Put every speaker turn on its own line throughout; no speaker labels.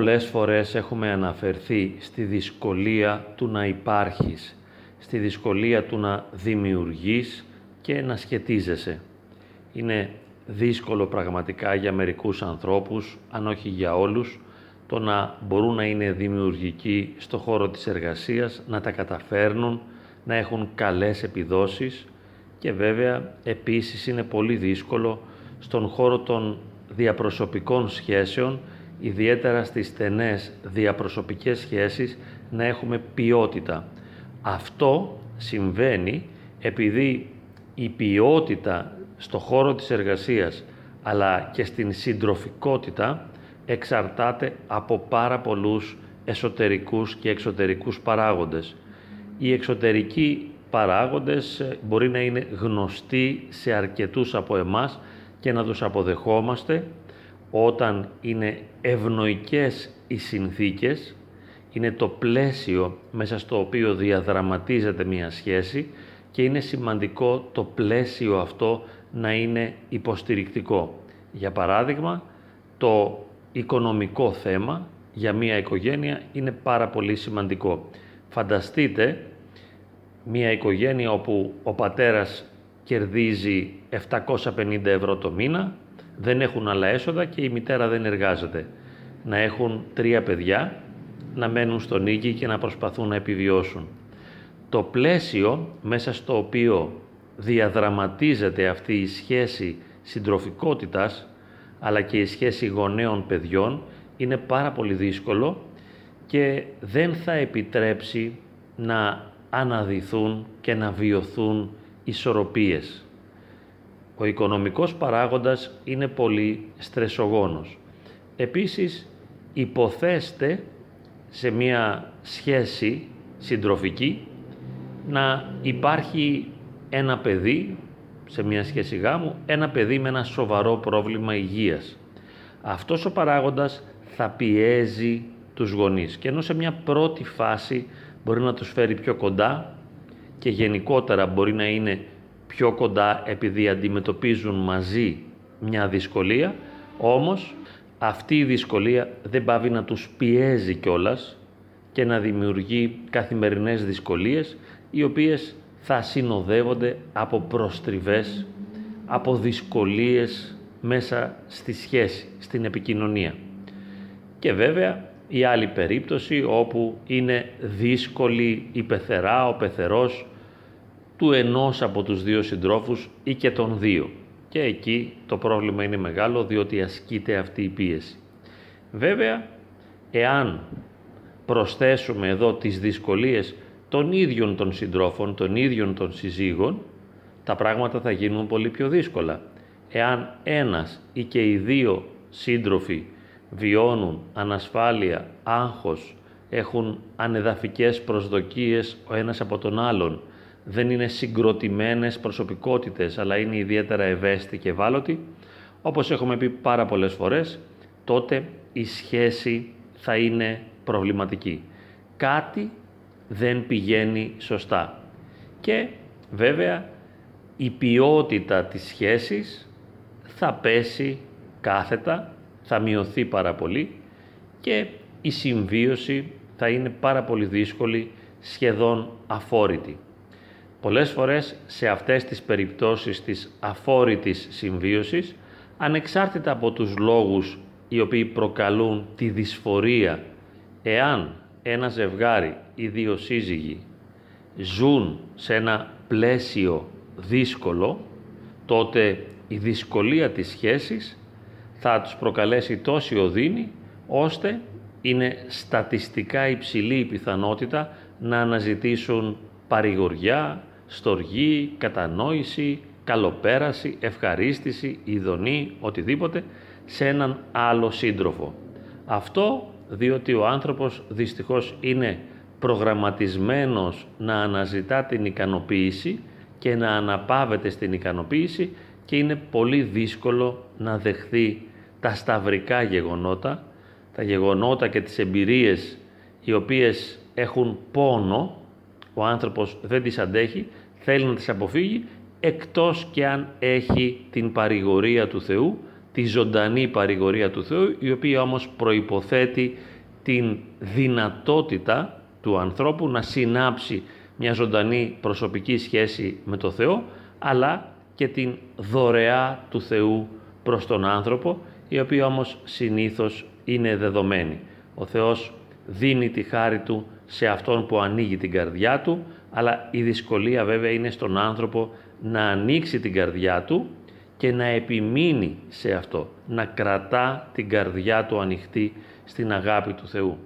Πολλές φορές έχουμε αναφερθεί στη δυσκολία του να υπάρχεις, στη δυσκολία του να δημιουργείς και να σχετίζεσαι. Είναι δύσκολο πραγματικά για μερικούς ανθρώπους, αν όχι για όλους, το να μπορούν να είναι δημιουργικοί στο χώρο της εργασίας, να τα καταφέρνουν, να έχουν καλές επιδόσεις και βέβαια επίσης είναι πολύ δύσκολο στον χώρο των διαπροσωπικών σχέσεων, ιδιαίτερα στις στενές διαπροσωπικές σχέσεις, να έχουμε ποιότητα. Αυτό συμβαίνει επειδή η ποιότητα στο χώρο της εργασίας αλλά και στην συντροφικότητα εξαρτάται από πάρα πολλούς εσωτερικούς και εξωτερικούς παράγοντες. Οι εξωτερικοί παράγοντες ε, μπορεί να είναι γνωστοί σε αρκετούς από εμάς και να τους αποδεχόμαστε όταν είναι ευνοϊκές οι συνθήκες, είναι το πλαίσιο μέσα στο οποίο διαδραματίζεται μία σχέση και είναι σημαντικό το πλαίσιο αυτό να είναι υποστηρικτικό. Για παράδειγμα, το οικονομικό θέμα για μία οικογένεια είναι πάρα πολύ σημαντικό. Φανταστείτε μία οικογένεια όπου ο πατέρας κερδίζει 750 ευρώ το μήνα, δεν έχουν άλλα έσοδα και η μητέρα δεν εργάζεται. Να έχουν τρία παιδιά, να μένουν στον οίκη και να προσπαθούν να επιβιώσουν. Το πλαίσιο μέσα στο οποίο διαδραματίζεται αυτή η σχέση συντροφικότητας αλλά και η σχέση γονέων παιδιών είναι πάρα πολύ δύσκολο και δεν θα επιτρέψει να αναδυθούν και να βιωθούν ισορροπίες. Ο οικονομικός παράγοντας είναι πολύ στρεσογόνος. Επίσης, υποθέστε σε μία σχέση συντροφική να υπάρχει ένα παιδί σε μια σχέση γάμου, ένα παιδί με ένα σοβαρό πρόβλημα υγείας. Αυτός ο παράγοντας θα πιέζει τους γονείς και ενώ σε μια πρώτη φάση μπορεί να τους φέρει πιο κοντά και γενικότερα μπορεί να είναι πιο κοντά επειδή αντιμετωπίζουν μαζί μια δυσκολία, όμως αυτή η δυσκολία δεν πάβει να τους πιέζει κιόλας και να δημιουργεί καθημερινές δυσκολίες οι οποίες θα συνοδεύονται από προστριβές, από δυσκολίες μέσα στη σχέση, στην επικοινωνία. Και βέβαια η άλλη περίπτωση όπου είναι δύσκολη η πεθερά, ο πεθερός του ενός από τους δύο συντρόφους ή και των δύο. Και εκεί το πρόβλημα είναι μεγάλο διότι ασκείται αυτή η πίεση. Βέβαια, εάν προσθέσουμε εδώ τις δυσκολίες των ίδιων των συντρόφων, των ίδιων των συζύγων, τα πράγματα θα γίνουν πολύ πιο δύσκολα. Εάν ένας ή και οι δύο σύντροφοι βιώνουν ανασφάλεια, άγχος, έχουν ανεδαφικές προσδοκίες ο ένας από τον άλλον, δεν είναι συγκροτημένες προσωπικότητες, αλλά είναι ιδιαίτερα ευαίσθητοι και ευάλωτοι, όπως έχουμε πει πάρα πολλές φορές, τότε η σχέση θα είναι προβληματική. Κάτι δεν πηγαίνει σωστά. Και βέβαια η ποιότητα της σχέσης θα πέσει κάθετα, θα μειωθεί πάρα πολύ και η συμβίωση θα είναι πάρα πολύ δύσκολη, σχεδόν αφόρητη. Πολλές φορές σε αυτές τις περιπτώσεις της αφόρητης συμβίωσης, ανεξάρτητα από τους λόγους οι οποίοι προκαλούν τη δυσφορία, εάν ένα ζευγάρι ή δύο σύζυγοι ζουν σε ένα πλαίσιο δύσκολο, τότε η δυσκολία της σχέσης θα τους προκαλέσει τόση οδύνη, ώστε είναι στατιστικά υψηλή η πιθανότητα να αναζητήσουν παρηγοριά, στοργή, κατανόηση, καλοπέραση, ευχαρίστηση, ειδονή, οτιδήποτε, σε έναν άλλο σύντροφο. Αυτό διότι ο άνθρωπος δυστυχώς είναι προγραμματισμένος να αναζητά την ικανοποίηση και να αναπαύεται στην ικανοποίηση και είναι πολύ δύσκολο να δεχθεί τα σταυρικά γεγονότα, τα γεγονότα και τις εμπειρίες οι οποίες έχουν πόνο, ο άνθρωπος δεν τις αντέχει, θέλει να τις αποφύγει, εκτός και αν έχει την παρηγορία του Θεού, τη ζωντανή παρηγορία του Θεού, η οποία όμως προϋποθέτει την δυνατότητα του ανθρώπου να συνάψει μια ζωντανή προσωπική σχέση με το Θεό, αλλά και την δωρεά του Θεού προς τον άνθρωπο, η οποία όμως συνήθως είναι δεδομένη. Ο Θεός δίνει τη χάρη Του σε αυτόν που ανοίγει την καρδιά Του, αλλά η δυσκολία βέβαια είναι στον άνθρωπο να ανοίξει την καρδιά Του και να επιμείνει σε αυτό, να κρατά την καρδιά Του ανοιχτή στην αγάπη του Θεού.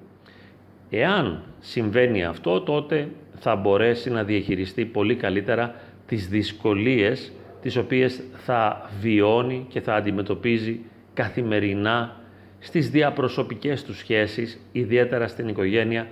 Εάν συμβαίνει αυτό, τότε θα μπορέσει να διαχειριστεί πολύ καλύτερα τις δυσκολίες τις οποίες θα βιώνει και θα αντιμετωπίζει καθημερινά στις διαπροσωπικές του σχέσεις, ιδιαίτερα στην οικογένεια,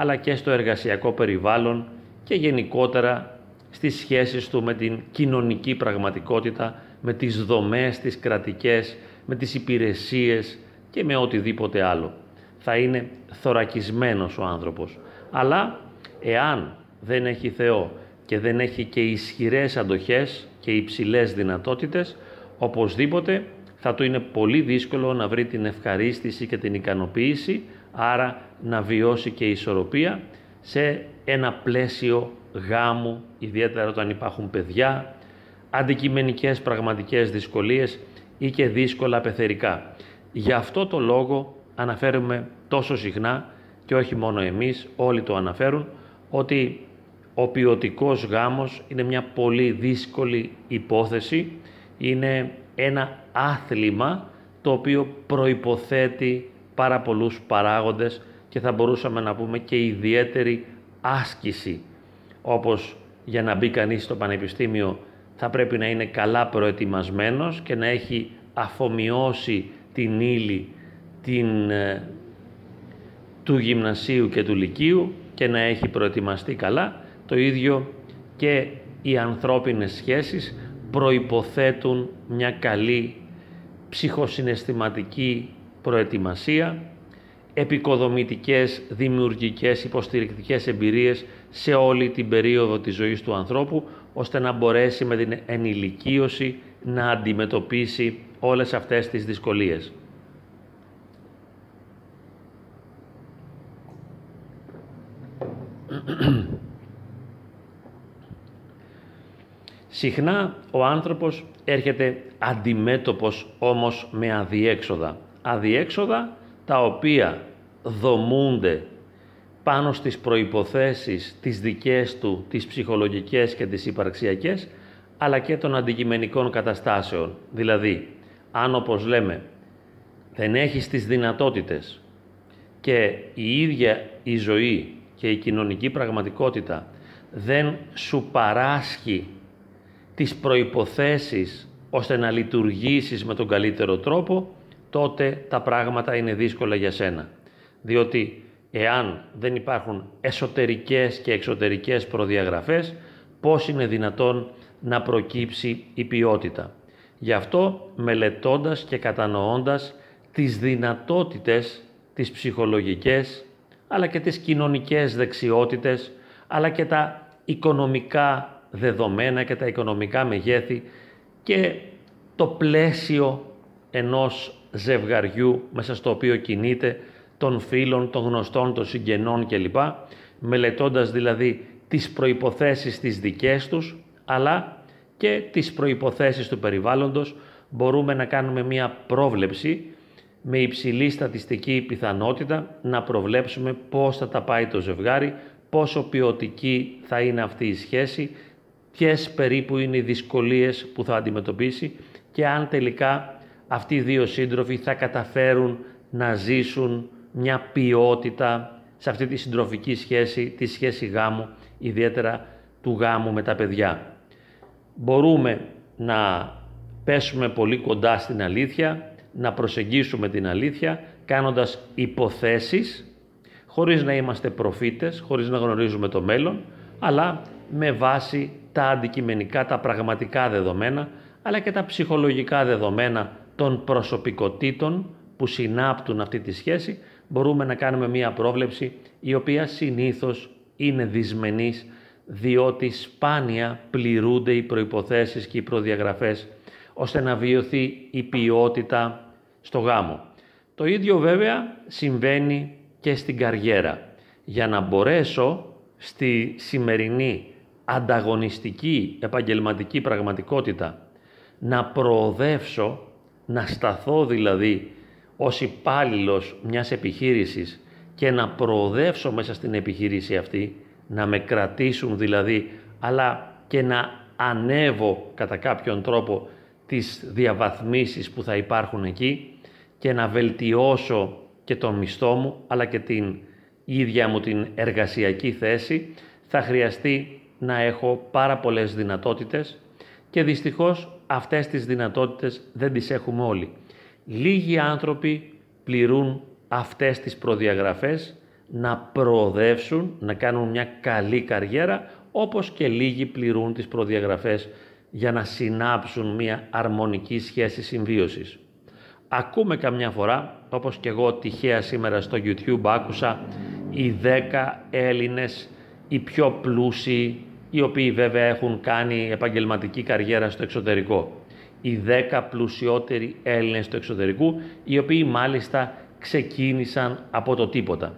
αλλά και στο εργασιακό περιβάλλον και γενικότερα στις σχέσεις του με την κοινωνική πραγματικότητα, με τις δομές, τις κρατικές, με τις υπηρεσίες και με οτιδήποτε άλλο. Θα είναι θωρακισμένος ο άνθρωπος. Αλλά εάν δεν έχει Θεό και δεν έχει και ισχυρές αντοχές και υψηλές δυνατότητες, οπωσδήποτε θα του είναι πολύ δύσκολο να βρει την ευχαρίστηση και την ικανοποίηση, άρα να βιώσει και ισορροπία σε ένα πλαίσιο γάμου, ιδιαίτερα όταν υπάρχουν παιδιά, αντικειμενικές πραγματικές δυσκολίες ή και δύσκολα πεθερικά. Γι' αυτό το λόγο αναφέρουμε τόσο συχνά και όχι μόνο εμείς, όλοι το αναφέρουν, ότι ο ποιοτικός γάμος είναι μια πολύ δύσκολη υπόθεση, είναι ένα άθλημα το οποίο προϋποθέτει πάρα πολλούς παράγοντες και θα μπορούσαμε να πούμε και ιδιαίτερη άσκηση. Όπως για να μπει κανείς στο πανεπιστήμιο θα πρέπει να είναι καλά προετοιμασμένος και να έχει αφομοιώσει την ύλη την, ε, του γυμνασίου και του λυκείου και να έχει προετοιμαστεί καλά. Το ίδιο και οι ανθρώπινες σχέσεις προϋποθέτουν μια καλή ψυχοσυναισθηματική προετοιμασία, επικοδομητικές, δημιουργικές, υποστηρικτικές εμπειρίες σε όλη την περίοδο της ζωής του ανθρώπου, ώστε να μπορέσει με την ενηλικίωση να αντιμετωπίσει όλες αυτές τις δυσκολίες. Συχνά ο άνθρωπος έρχεται αντιμέτωπος όμως με αδιέξοδα. Αδιέξοδα τα οποία δομούνται πάνω στις προϋποθέσεις τις δικές του, τις ψυχολογικές και τις υπαρξιακές, αλλά και των αντικειμενικών καταστάσεων. Δηλαδή, αν όπως λέμε δεν έχεις τις δυνατότητες και η ίδια η ζωή και η κοινωνική πραγματικότητα δεν σου παράσχει τις προϋποθέσεις ώστε να λειτουργήσεις με τον καλύτερο τρόπο, τότε τα πράγματα είναι δύσκολα για σένα. Διότι εάν δεν υπάρχουν εσωτερικές και εξωτερικές προδιαγραφές, πώς είναι δυνατόν να προκύψει η ποιότητα. Γι' αυτό μελετώντας και κατανοώντας τις δυνατότητες, τις ψυχολογικές, αλλά και τις κοινωνικές δεξιότητες, αλλά και τα οικονομικά δεδομένα και τα οικονομικά μεγέθη και το πλαίσιο ενός ζευγαριού μέσα στο οποίο κινείται των φίλων, των γνωστών, των συγγενών κλπ. Μελετώντας δηλαδή τις προϋποθέσεις τις δικές τους, αλλά και τις προϋποθέσεις του περιβάλλοντος, μπορούμε να κάνουμε μία πρόβλεψη με υψηλή στατιστική πιθανότητα να προβλέψουμε πώς θα τα πάει το ζευγάρι, πόσο ποιοτική θα είναι αυτή η σχέση ποιες περίπου είναι οι δυσκολίες που θα αντιμετωπίσει και αν τελικά αυτοί οι δύο σύντροφοι θα καταφέρουν να ζήσουν μια ποιότητα σε αυτή τη συντροφική σχέση, τη σχέση γάμου, ιδιαίτερα του γάμου με τα παιδιά. Μπορούμε να πέσουμε πολύ κοντά στην αλήθεια, να προσεγγίσουμε την αλήθεια, κάνοντας υποθέσεις, χωρίς να είμαστε προφήτες, χωρίς να γνωρίζουμε το μέλλον, αλλά με βάση τα αντικειμενικά, τα πραγματικά δεδομένα, αλλά και τα ψυχολογικά δεδομένα των προσωπικότητων που συνάπτουν αυτή τη σχέση, μπορούμε να κάνουμε μία πρόβλεψη η οποία συνήθως είναι δυσμενής διότι σπάνια πληρούνται οι προϋποθέσεις και οι προδιαγραφές ώστε να βιωθεί η ποιότητα στο γάμο. Το ίδιο βέβαια συμβαίνει και στην καριέρα. Για να μπορέσω στη σημερινή ανταγωνιστική επαγγελματική πραγματικότητα να προοδεύσω, να σταθώ δηλαδή ως υπάλληλος μιας επιχείρησης και να προοδεύσω μέσα στην επιχείρηση αυτή, να με κρατήσουν δηλαδή, αλλά και να ανέβω κατά κάποιον τρόπο τις διαβαθμίσεις που θα υπάρχουν εκεί και να βελτιώσω και τον μισθό μου, αλλά και την ίδια μου την εργασιακή θέση, θα χρειαστεί να έχω πάρα πολλές δυνατότητες και δυστυχώς αυτές τις δυνατότητες δεν τις έχουμε όλοι. Λίγοι άνθρωποι πληρούν αυτές τις προδιαγραφές να προοδεύσουν, να κάνουν μια καλή καριέρα, όπως και λίγοι πληρούν τις προδιαγραφές για να συνάψουν μια αρμονική σχέση συμβίωσης. Ακούμε καμιά φορά, όπως και εγώ τυχαία σήμερα στο YouTube άκουσα, οι 10 Έλληνες, οι πιο πλούσιοι, οι οποίοι βέβαια έχουν κάνει επαγγελματική καριέρα στο εξωτερικό. Οι 10 πλουσιότεροι Έλληνες του εξωτερικού, οι οποίοι μάλιστα ξεκίνησαν από το τίποτα.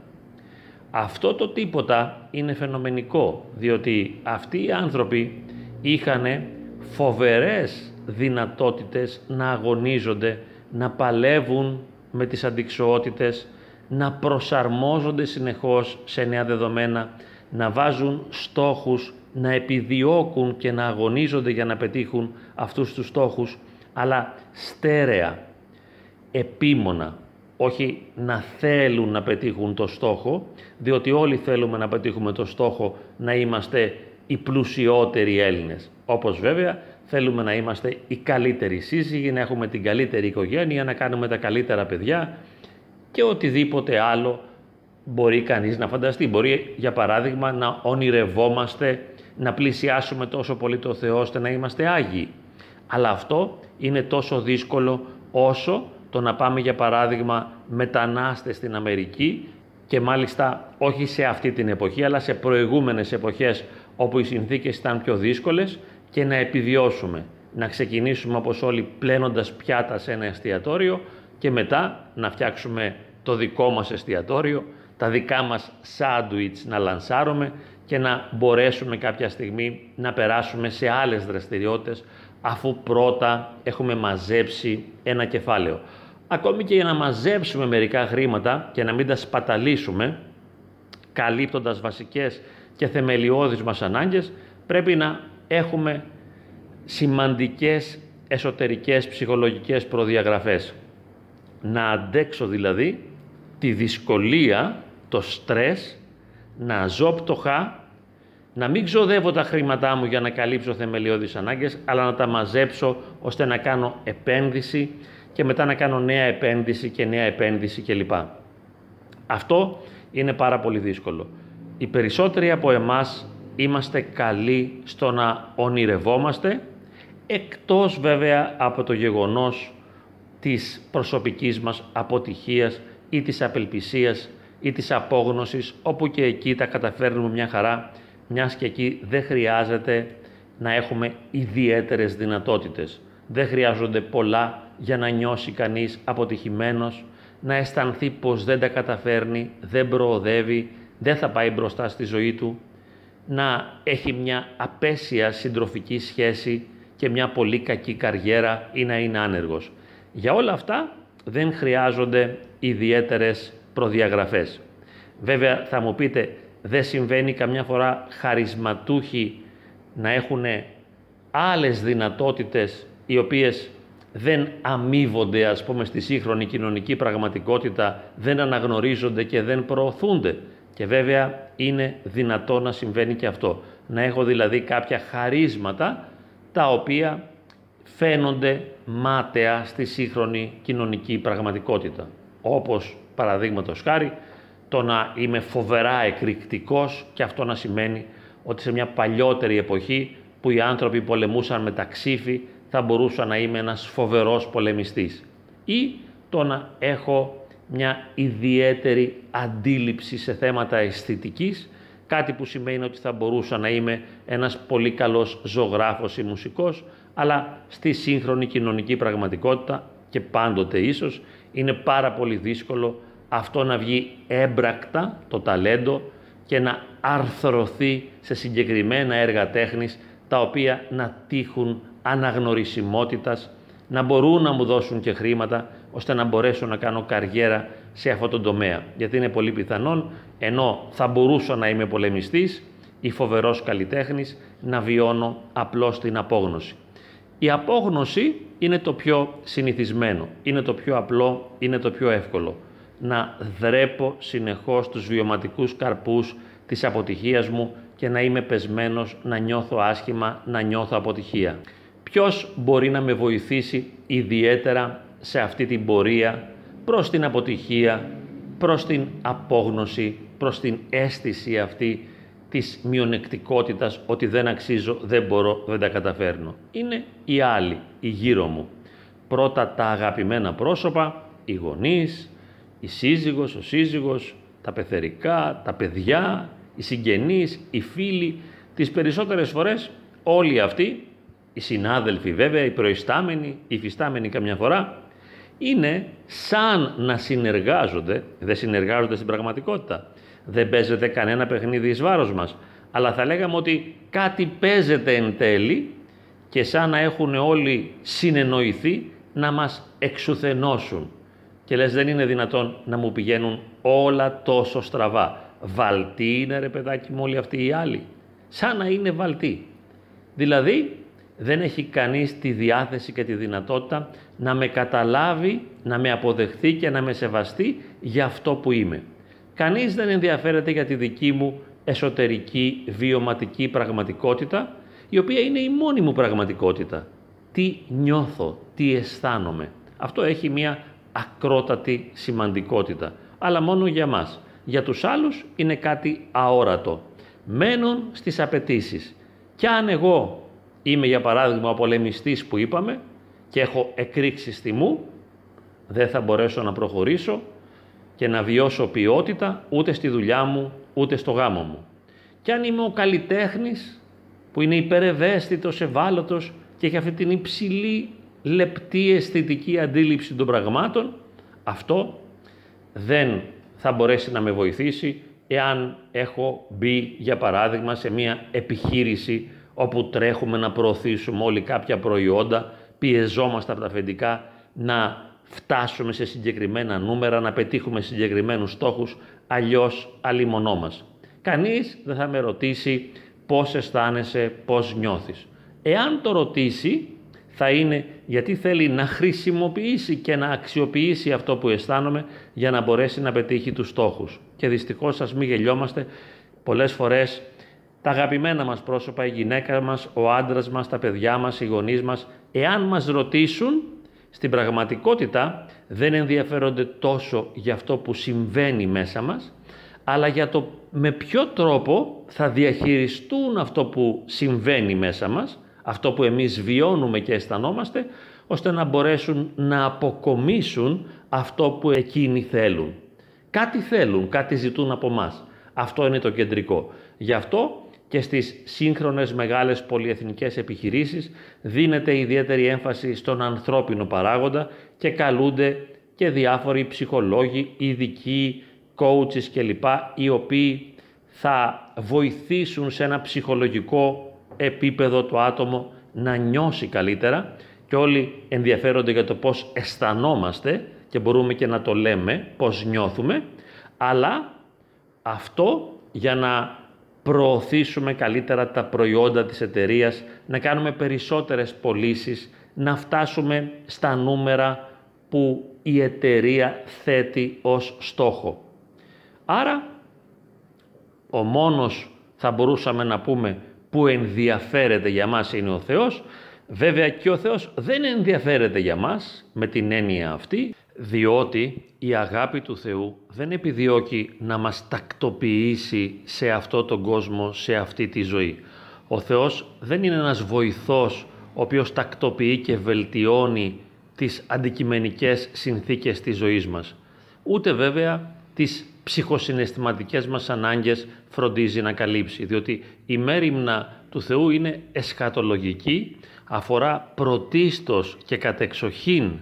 Αυτό το τίποτα είναι φαινομενικό, διότι αυτοί οι άνθρωποι είχαν φοβερές δυνατότητες να αγωνίζονται, να παλεύουν με τις αντικσοότητες, να προσαρμόζονται συνεχώς σε νέα δεδομένα, να βάζουν στόχους, να επιδιώκουν και να αγωνίζονται για να πετύχουν αυτούς τους στόχους, αλλά στέρεα, επίμονα, όχι να θέλουν να πετύχουν το στόχο, διότι όλοι θέλουμε να πετύχουμε το στόχο να είμαστε οι πλουσιότεροι Έλληνες. Όπως βέβαια θέλουμε να είμαστε οι καλύτεροι σύζυγοι, να έχουμε την καλύτερη οικογένεια, να κάνουμε τα καλύτερα παιδιά και οτιδήποτε άλλο μπορεί κανείς να φανταστεί. Μπορεί για παράδειγμα να ονειρευόμαστε να πλησιάσουμε τόσο πολύ το Θεό ώστε να είμαστε Άγιοι. Αλλά αυτό είναι τόσο δύσκολο όσο το να πάμε για παράδειγμα μετανάστες στην Αμερική και μάλιστα όχι σε αυτή την εποχή αλλά σε προηγούμενες εποχές όπου οι συνθήκες ήταν πιο δύσκολες και να επιβιώσουμε. Να ξεκινήσουμε όπως όλοι πλένοντας πιάτα σε ένα εστιατόριο και μετά να φτιάξουμε το δικό μας εστιατόριο, τα δικά μας σάντουιτς να λανσάρουμε και να μπορέσουμε κάποια στιγμή να περάσουμε σε άλλες δραστηριότητες αφού πρώτα έχουμε μαζέψει ένα κεφάλαιο. Ακόμη και για να μαζέψουμε μερικά χρήματα και να μην τα σπαταλήσουμε, καλύπτοντας βασικές και θεμελιώδεις μας ανάγκες, πρέπει να έχουμε σημαντικές εσωτερικές ψυχολογικές προδιαγραφές. Να αντέξω δηλαδή τη δυσκολία, το στρες, να ζω πτωχά, να μην ξοδεύω τα χρήματά μου για να καλύψω θεμελιώδεις ανάγκες, αλλά να τα μαζέψω ώστε να κάνω επένδυση και μετά να κάνω νέα επένδυση και νέα επένδυση κλπ. Αυτό είναι πάρα πολύ δύσκολο. Οι περισσότεροι από εμάς είμαστε καλοί στο να ονειρευόμαστε, εκτός βέβαια από το γεγονός της προσωπικής μας αποτυχίας ή της απελπισίας ή της απόγνωσης, όπου και εκεί τα καταφέρνουμε μια χαρά, μιας και εκεί δεν χρειάζεται να έχουμε ιδιαίτερες δυνατότητες. Δεν χρειάζονται πολλά για να νιώσει κανείς αποτυχημένος, να αισθανθεί πως δεν τα καταφέρνει, δεν προοδεύει, δεν θα πάει μπροστά στη ζωή του, να έχει μια απέσια συντροφική σχέση και μια πολύ κακή καριέρα ή να είναι άνεργος. Για όλα αυτά δεν χρειάζονται ιδιαίτερες προδιαγραφές. Βέβαια θα μου πείτε δεν συμβαίνει καμιά φορά χαρισματούχοι να έχουν άλλες δυνατότητες οι οποίες δεν αμείβονται ας πούμε στη σύγχρονη κοινωνική πραγματικότητα, δεν αναγνωρίζονται και δεν προωθούνται. Και βέβαια είναι δυνατό να συμβαίνει και αυτό. Να έχω δηλαδή κάποια χαρίσματα τα οποία φαίνονται μάταια στη σύγχρονη κοινωνική πραγματικότητα. Όπως παραδείγματος χάρη το να είμαι φοβερά εκρηκτικός και αυτό να σημαίνει ότι σε μια παλιότερη εποχή που οι άνθρωποι πολεμούσαν με τα ξύφη θα μπορούσα να είμαι ένας φοβερός πολεμιστής. Ή το να έχω μια ιδιαίτερη αντίληψη σε θέματα αισθητικής, κάτι που σημαίνει ότι θα μπορούσα να είμαι ένας πολύ καλός ζωγράφος ή μουσικός, αλλά στη σύγχρονη κοινωνική πραγματικότητα και πάντοτε ίσως είναι πάρα πολύ δύσκολο αυτό να βγει έμπρακτα το ταλέντο και να αρθρωθεί σε συγκεκριμένα έργα τέχνης τα οποία να τύχουν αναγνωρισιμότητας, να μπορούν να μου δώσουν και χρήματα ώστε να μπορέσω να κάνω καριέρα σε αυτό το τομέα. Γιατί είναι πολύ πιθανόν, ενώ θα μπορούσα να είμαι πολεμιστής ή φοβερός καλλιτέχνης, να βιώνω απλώς την απόγνωση. Η απόγνωση είναι το πιο συνηθισμένο, είναι το πιο απλό, είναι το πιο εύκολο. Να δρέπω συνεχώς τους βιωματικούς καρπούς της αποτυχίας μου και να είμαι πεσμένος, να νιώθω άσχημα, να νιώθω αποτυχία. Ποιος μπορεί να με βοηθήσει ιδιαίτερα σε αυτή την πορεία προς την αποτυχία, προς την απόγνωση, προς την αίσθηση αυτή της μειονεκτικότητας ότι δεν αξίζω, δεν μπορώ, δεν τα καταφέρνω. Είναι οι άλλοι, οι γύρω μου. Πρώτα τα αγαπημένα πρόσωπα, οι γονείς, η σύζυγος, ο σύζυγος, τα πεθερικά, τα παιδιά, οι συγγενείς, οι φίλοι. Τις περισσότερες φορές όλοι αυτοί, οι συνάδελφοι βέβαια, οι προϊστάμενοι, οι φυστάμενοι καμιά φορά, είναι σαν να συνεργάζονται, δεν συνεργάζονται στην πραγματικότητα. Δεν παίζεται κανένα παιχνίδι εις βάρος μας. Αλλά θα λέγαμε ότι κάτι παίζεται εν τέλει και σαν να έχουν όλοι συνεννοηθεί να μας εξουθενώσουν. Και λες δεν είναι δυνατόν να μου πηγαίνουν όλα τόσο στραβά. Βαλτή είναι ρε παιδάκι μου όλοι αυτοί οι άλλοι. Σαν να είναι βαλτή. Δηλαδή δεν έχει κανείς τη διάθεση και τη δυνατότητα να με καταλάβει, να με αποδεχθεί και να με σεβαστεί για αυτό που είμαι. Κανείς δεν ενδιαφέρεται για τη δική μου εσωτερική βιωματική πραγματικότητα, η οποία είναι η μόνη μου πραγματικότητα. Τι νιώθω, τι αισθάνομαι. Αυτό έχει μια ακρότατη σημαντικότητα, αλλά μόνο για μας. Για τους άλλους είναι κάτι αόρατο. Μένουν στις απαιτήσεις. Κι αν εγώ είμαι για παράδειγμα ο πολεμιστής που είπαμε και έχω εκρήξει στη μου, δεν θα μπορέσω να προχωρήσω και να βιώσω ποιότητα ούτε στη δουλειά μου, ούτε στο γάμο μου. Και αν είμαι ο καλλιτέχνης που είναι υπερευαίσθητος, ευάλωτος και έχει αυτή την υψηλή λεπτή αισθητική αντίληψη των πραγμάτων, αυτό δεν θα μπορέσει να με βοηθήσει εάν έχω μπει για παράδειγμα σε μια επιχείρηση όπου τρέχουμε να προωθήσουμε όλοι κάποια προϊόντα, πιεζόμαστε από τα αφεντικά να φτάσουμε σε συγκεκριμένα νούμερα, να πετύχουμε συγκεκριμένους στόχους, αλλιώς αλλημονό μας. Κανείς δεν θα με ρωτήσει πώς αισθάνεσαι, πώς νιώθεις. Εάν το ρωτήσει, θα είναι γιατί θέλει να χρησιμοποιήσει και να αξιοποιήσει αυτό που αισθάνομαι για να μπορέσει να πετύχει τους στόχους. Και δυστυχώς σας μη γελιόμαστε, πολλές φορές τα αγαπημένα μας πρόσωπα, η γυναίκα μας, ο άντρας μας, τα παιδιά μας, οι γονείς μας, εάν μας ρωτήσουν, στην πραγματικότητα δεν ενδιαφέρονται τόσο για αυτό που συμβαίνει μέσα μας, αλλά για το με ποιο τρόπο θα διαχειριστούν αυτό που συμβαίνει μέσα μας, αυτό που εμείς βιώνουμε και αισθανόμαστε, ώστε να μπορέσουν να αποκομίσουν αυτό που εκείνοι θέλουν. Κάτι θέλουν, κάτι ζητούν από μας. Αυτό είναι το κεντρικό. Γι' αυτό και στις σύγχρονες μεγάλες πολυεθνικές επιχειρήσεις δίνεται ιδιαίτερη έμφαση στον ανθρώπινο παράγοντα και καλούνται και διάφοροι ψυχολόγοι, ειδικοί, coaches κλπ. οι οποίοι θα βοηθήσουν σε ένα ψυχολογικό επίπεδο το άτομο να νιώσει καλύτερα και όλοι ενδιαφέρονται για το πώς αισθανόμαστε και μπορούμε και να το λέμε πώς νιώθουμε, αλλά αυτό για να προωθήσουμε καλύτερα τα προϊόντα της εταιρείας, να κάνουμε περισσότερες πωλήσεις, να φτάσουμε στα νούμερα που η εταιρεία θέτει ως στόχο. Άρα, ο μόνος θα μπορούσαμε να πούμε που ενδιαφέρεται για μας είναι ο Θεός, βέβαια και ο Θεός δεν ενδιαφέρεται για μας με την έννοια αυτή, διότι η αγάπη του Θεού δεν επιδιώκει να μας τακτοποιήσει σε αυτό τον κόσμο, σε αυτή τη ζωή. Ο Θεός δεν είναι ένας βοηθός ο οποίος τακτοποιεί και βελτιώνει τις αντικειμενικές συνθήκες της ζωής μας. Ούτε βέβαια τις ψυχοσυναισθηματικές μας ανάγκες φροντίζει να καλύψει, διότι η μέρημνα του Θεού είναι εσχατολογική, αφορά πρωτίστως και κατεξοχήν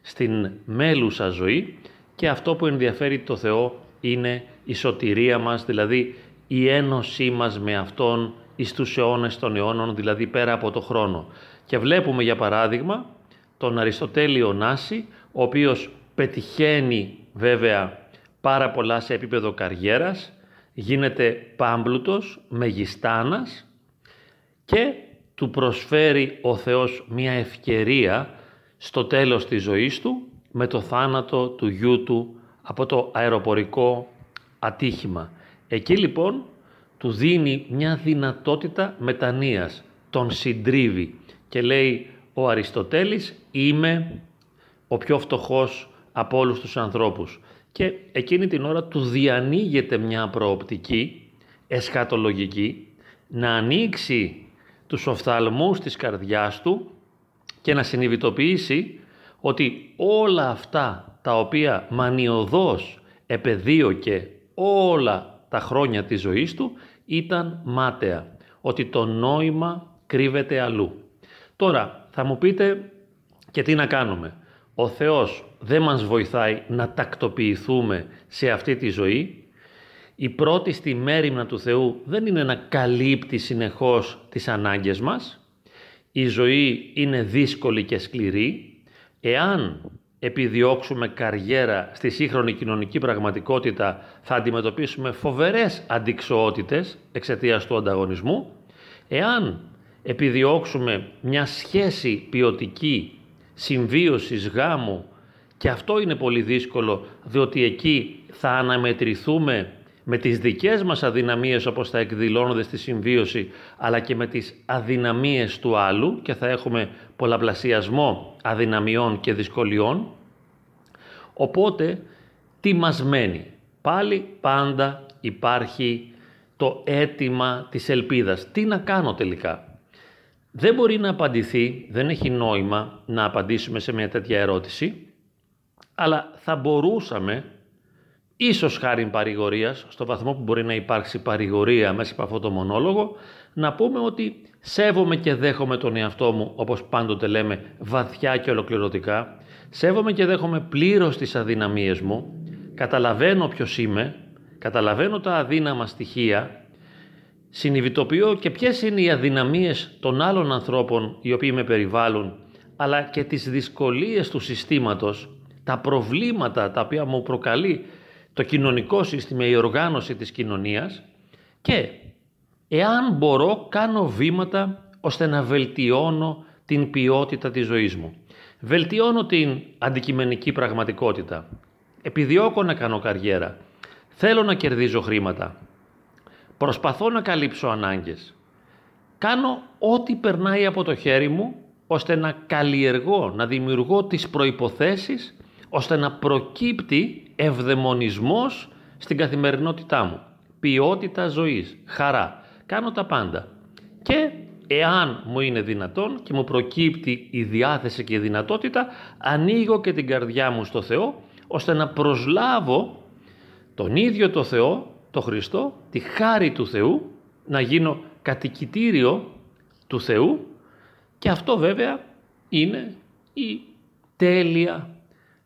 στην μέλουσα ζωή και αυτό που ενδιαφέρει το Θεό είναι η σωτηρία μας, δηλαδή η ένωσή μας με Αυτόν εις τους αιώνες των αιώνων, δηλαδή πέρα από το χρόνο. Και βλέπουμε για παράδειγμα τον Αριστοτέλη Νάση, ο οποίος πετυχαίνει βέβαια πάρα πολλά σε επίπεδο καριέρας, γίνεται πάμπλουτος, μεγιστάνας και του προσφέρει ο Θεός μια ευκαιρία στο τέλος της ζωής του με το θάνατο του γιού του από το αεροπορικό ατύχημα. Εκεί λοιπόν του δίνει μια δυνατότητα μετανοίας, τον συντρίβει και λέει ο Αριστοτέλης είμαι ο πιο φτωχός από όλους τους ανθρώπους και εκείνη την ώρα του διανοίγεται μια προοπτική εσχατολογική να ανοίξει τους οφθαλμούς της καρδιάς του και να συνειδητοποιήσει ότι όλα αυτά τα οποία μανιωδώς επεδίωκε όλα τα χρόνια της ζωής του ήταν μάταια, ότι το νόημα κρύβεται αλλού. Τώρα θα μου πείτε και τι να κάνουμε. Ο Θεός δεν μας βοηθάει να τακτοποιηθούμε σε αυτή τη ζωή. Η πρώτη στη μέρημνα του Θεού δεν είναι να καλύπτει συνεχώς τις ανάγκες μας. Η ζωή είναι δύσκολη και σκληρή. Εάν επιδιώξουμε καριέρα στη σύγχρονη κοινωνική πραγματικότητα θα αντιμετωπίσουμε φοβερές αντικσοότητες εξαιτίας του ανταγωνισμού. Εάν επιδιώξουμε μια σχέση ποιοτική συμβίωσης γάμου και αυτό είναι πολύ δύσκολο διότι εκεί θα αναμετρηθούμε με τις δικές μας αδυναμίες όπως θα εκδηλώνονται στη συμβίωση αλλά και με τις αδυναμίες του άλλου και θα έχουμε πολλαπλασιασμό αδυναμιών και δυσκολιών. Οπότε τι μας μένει; Πάλι πάντα υπάρχει το αίτημα της ελπίδας. Τι να κάνω τελικά; Δεν μπορεί να απαντηθεί, δεν έχει νόημα να απαντήσουμε σε μια τέτοια ερώτηση, αλλά θα μπορούσαμε, ίσως χάρη παρηγορίας, στο βαθμό που μπορεί να υπάρξει παρηγορία μέσα από αυτό το μονόλογο, να πούμε ότι σέβομαι και δέχομαι τον εαυτό μου, όπως πάντοτε λέμε, βαθιά και ολοκληρωτικά, σέβομαι και δέχομαι πλήρως τις αδυναμίες μου, καταλαβαίνω ποιος είμαι, καταλαβαίνω τα αδύναμα στοιχεία συνειδητοποιώ και ποιες είναι οι αδυναμίες των άλλων ανθρώπων οι οποίοι με περιβάλλουν αλλά και τις δυσκολίες του συστήματος, τα προβλήματα τα οποία μου προκαλεί το κοινωνικό σύστημα, η οργάνωση της κοινωνίας και εάν μπορώ κάνω βήματα ώστε να βελτιώνω την ποιότητα της ζωής μου. Βελτιώνω την αντικειμενική πραγματικότητα. Επιδιώκω να κάνω καριέρα. Θέλω να κερδίζω χρήματα. Προσπαθώ να καλύψω ανάγκες. Κάνω ό,τι περνάει από το χέρι μου ώστε να καλλιεργώ, να δημιουργώ τις προϋποθέσεις ώστε να προκύπτει ευδαιμονισμός στην καθημερινότητά μου. Ποιότητα ζωής, χαρά. Κάνω τα πάντα. Και εάν μου είναι δυνατόν και μου προκύπτει η διάθεση και η δυνατότητα, ανοίγω και την καρδιά μου στο Θεό, ώστε να προσλάβω τον ίδιο το Θεό το Χριστό, τη χάρη του Θεού, να γίνω κατοικητήριο του Θεού και αυτό βέβαια είναι η τέλεια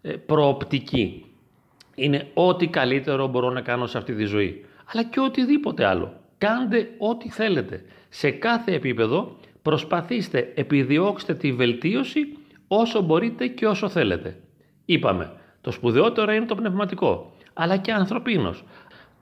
ε, προοπτική. Είναι ό,τι καλύτερο μπορώ να κάνω σε αυτή τη ζωή. Αλλά και οτιδήποτε άλλο. Κάντε ό,τι θέλετε. Σε κάθε επίπεδο προσπαθήστε, επιδιώξτε τη βελτίωση όσο μπορείτε και όσο θέλετε. Είπαμε, το σπουδαιότερο είναι το πνευματικό, αλλά και ανθρωπίνος.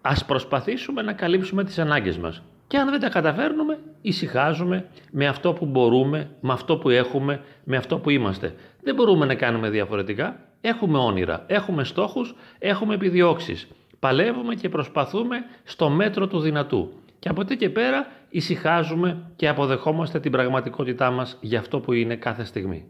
Ας προσπαθήσουμε να καλύψουμε τις ανάγκες μας. Και αν δεν τα καταφέρνουμε, ησυχάζουμε με αυτό που μπορούμε, με αυτό που έχουμε, με αυτό που είμαστε. Δεν μπορούμε να κάνουμε διαφορετικά. Έχουμε όνειρα, έχουμε στόχους, έχουμε επιδιώξεις. Παλεύουμε και προσπαθούμε στο μέτρο του δυνατού. Και από εκεί και πέρα ησυχάζουμε και αποδεχόμαστε την πραγματικότητά μας για αυτό που είναι κάθε στιγμή.